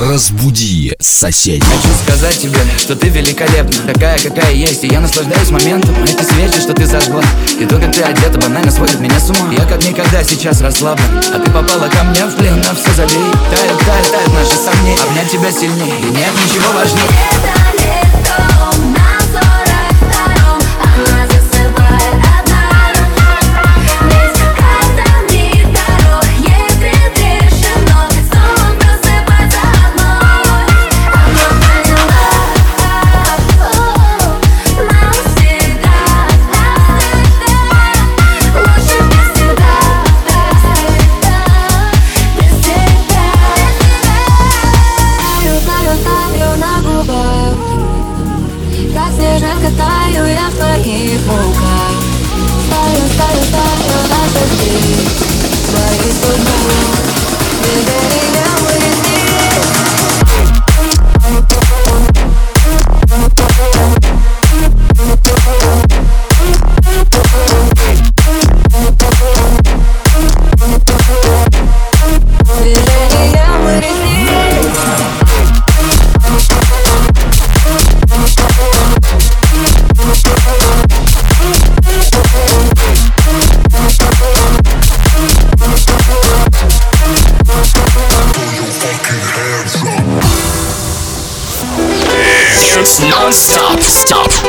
Разбуди соседей. Хочу сказать тебе, что ты великолепна. Такая, какая есть, и я наслаждаюсь моментом. Эти свечи, что ты зажгла И то, как ты одета, банально сводит меня с ума. Я как никогда сейчас расслаблен А ты попала ко мне в плен, на все забей. Тает, тает, тает наши сомнения. Обнять тебя сильнее, и нет ничего важнее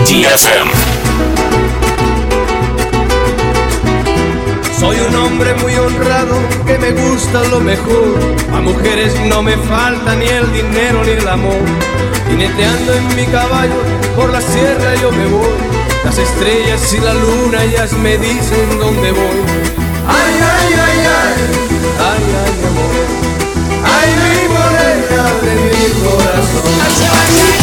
DFM. Soy un hombre muy honrado que me gusta lo mejor. A mujeres no me falta ni el dinero ni el amor. Jineteando en mi caballo por la sierra yo me voy. Las estrellas y la luna ellas me dicen dónde voy. Ay, ay, ay, ay, ay, ay, amor. Ay, mi morena de mi corazón.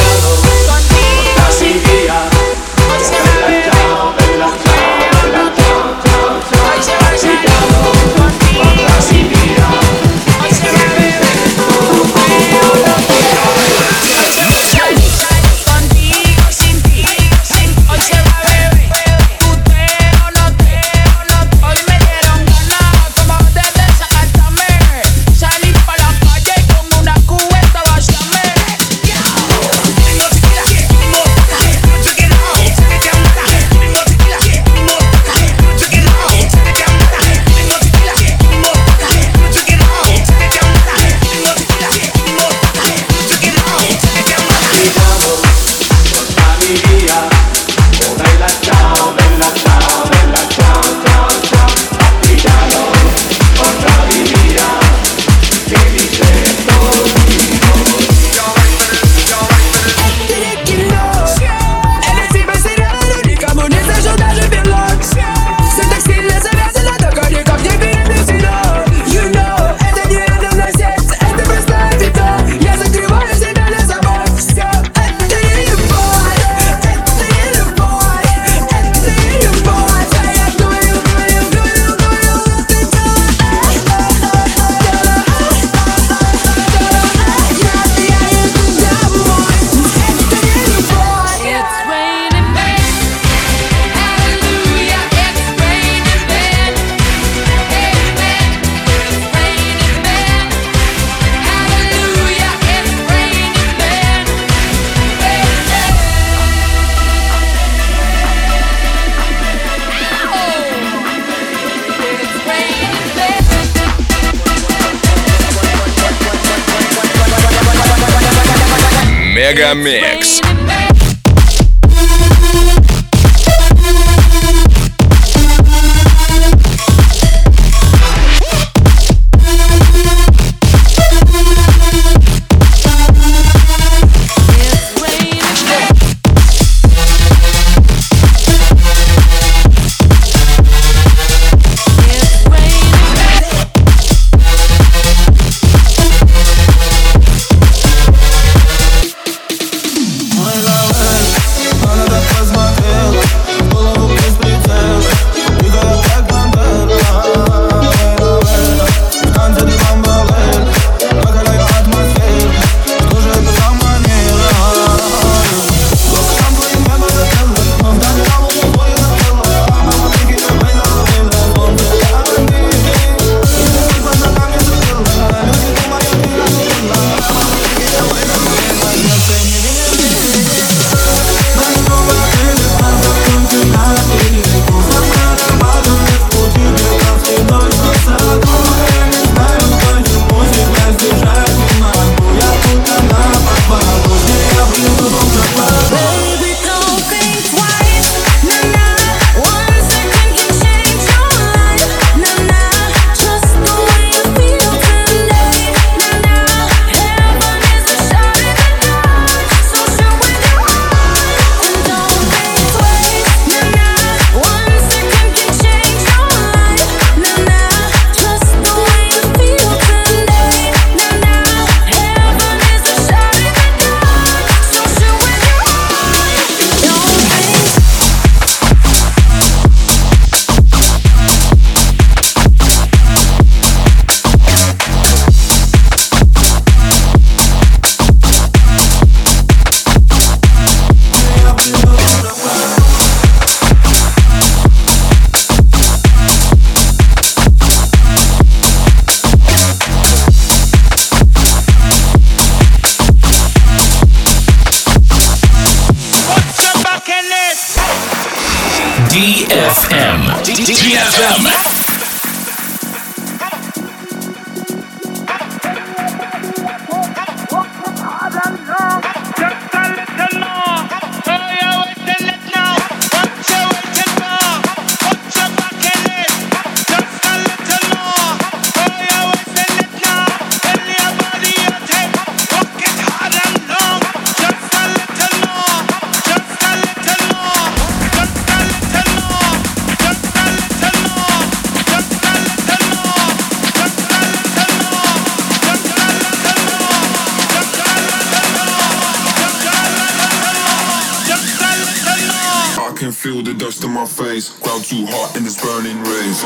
Mega Mix. D F M. D F M. feel the dust in my face. Ground too hot in this burning rays.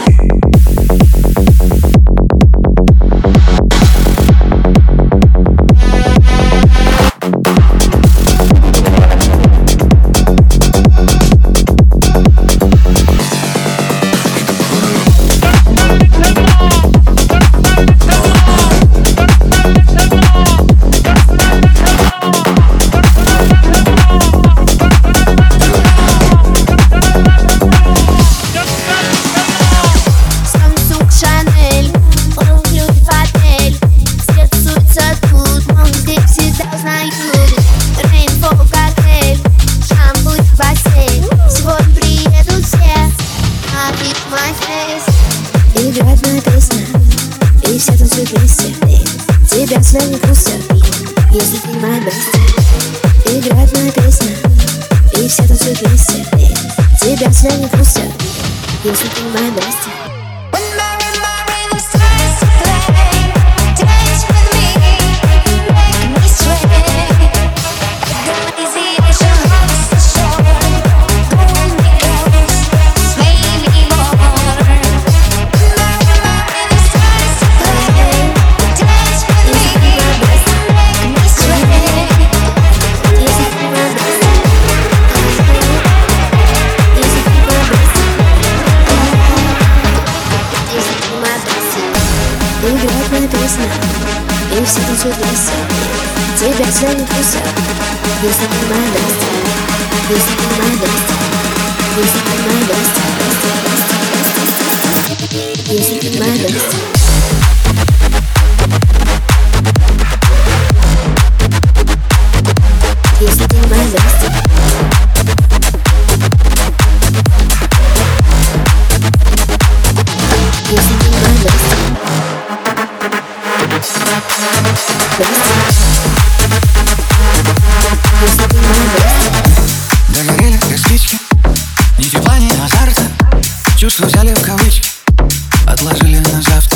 Eu sinto uma ânsia. pousser, des personnes pousser, des animaux d'instinct, des animaux d'instinct, des animaux d'instinct, des animaux d'instinct, des animaux d'instinct. состоянии азарта Чувства взяли в кавычки Отложили на завтра.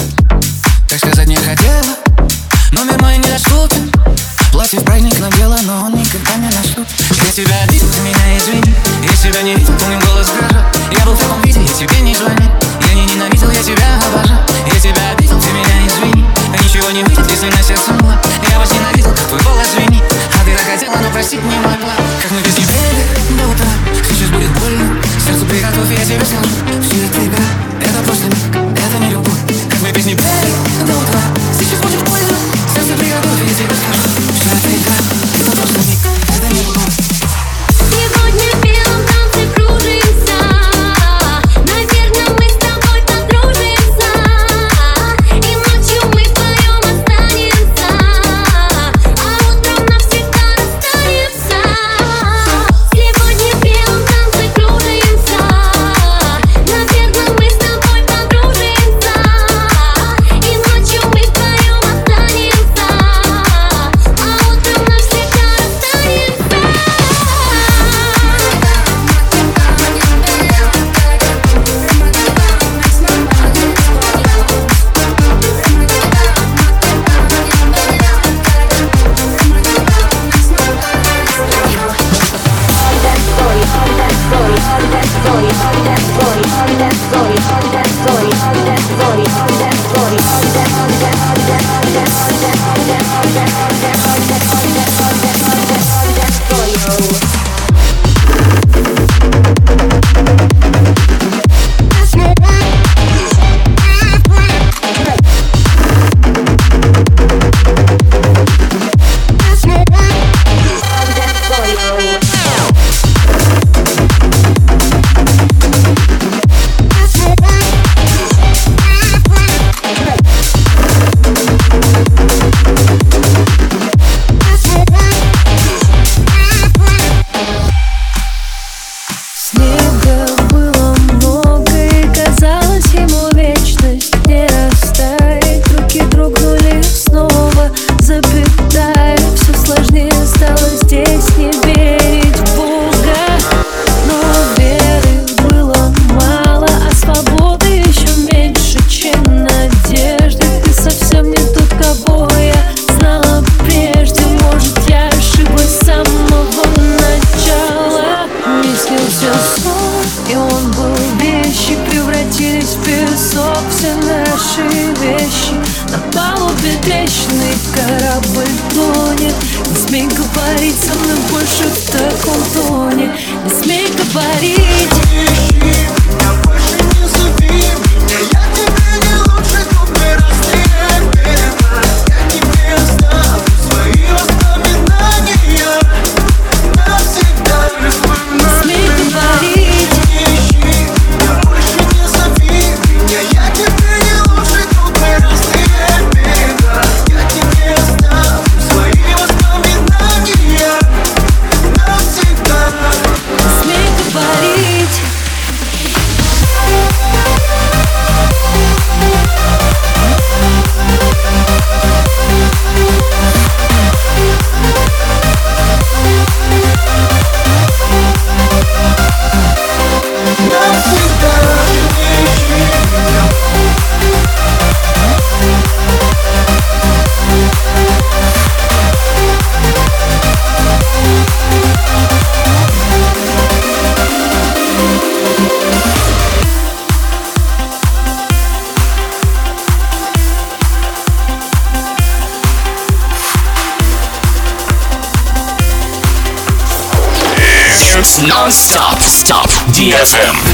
DFM.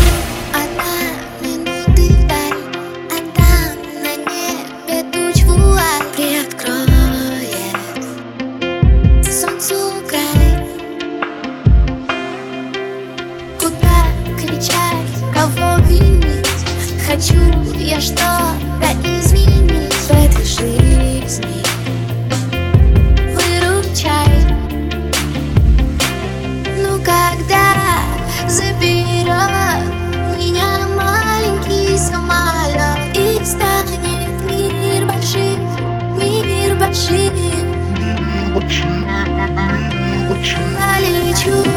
to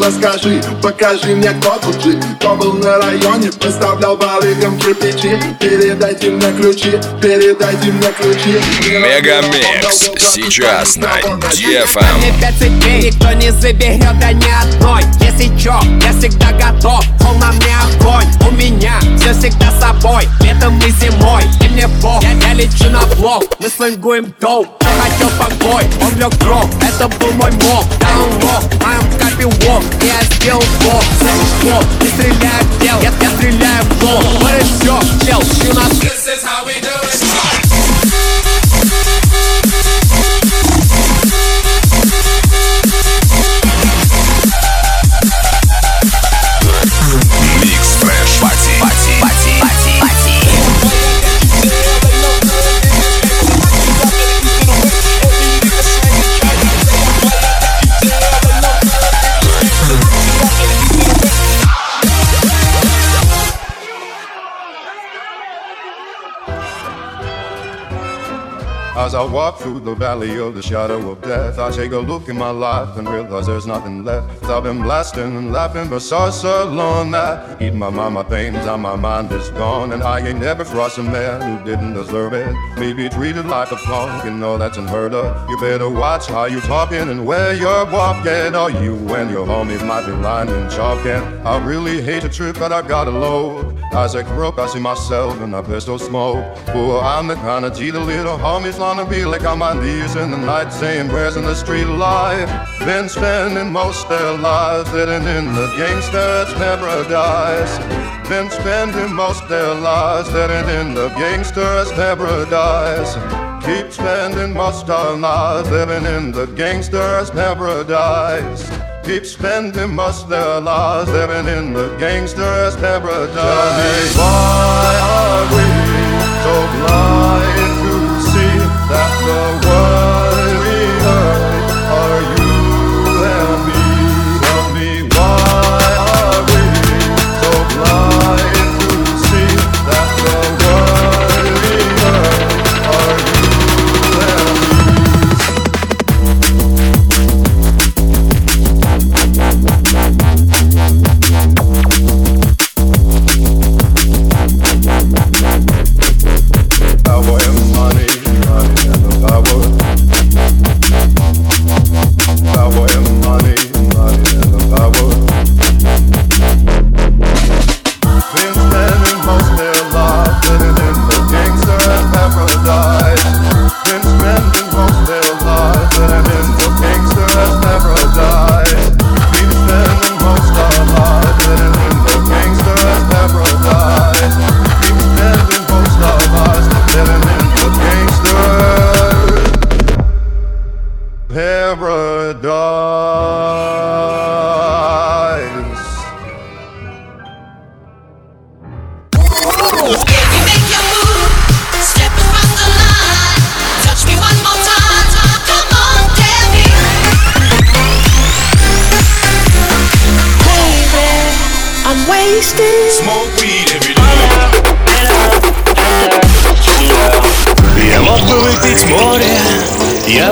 зеркало, скажи, покажи мне, кто тут жит Кто был на районе, поставлял барыгам кирпичи. Передайте мне ключи, передайте мне ключи. Мегамикс. Сейчас на DFM. Мне пять цепей, никто не заберет, да ни одной. Если чё, я всегда готов, пол на мне огонь. У меня все всегда с собой, летом и зимой. И мне бог, я, я лечу на блок, мы слингуем доп Кто хотел покой, он лег гроб, это был мой моб. Даунлог, моем walk, я сделал блок Блок, не стреляю в дел, я, я стреляю в блок Хорошо, чел, у нас. This is how we do it As I walk through the valley of the shadow of death, I take a look in my life and realize there's nothing left. I've been blasting and laughing for so, so long that eat my mama pains and my mind is gone. And I ain't never crossed a man who didn't deserve it. Me be treated like a punk, you know that's unheard of. You better watch how you talking and where you're walking. Or you and your homies might be lying and chalking. I really hate the trip, but I gotta load. As I broke, I see myself in a pistol smoke. Well, I'm the kind of G the little homies wanna be like on my knees in the night saying prayers in the street alive Been spending most their lives living in the gangster's paradise. Been spending most their lives living in the gangster's paradise. Keep spending most our lives living in the gangster's paradise. Keep spending most their lives living in the gangster's paradise. Tell me why are we so blind?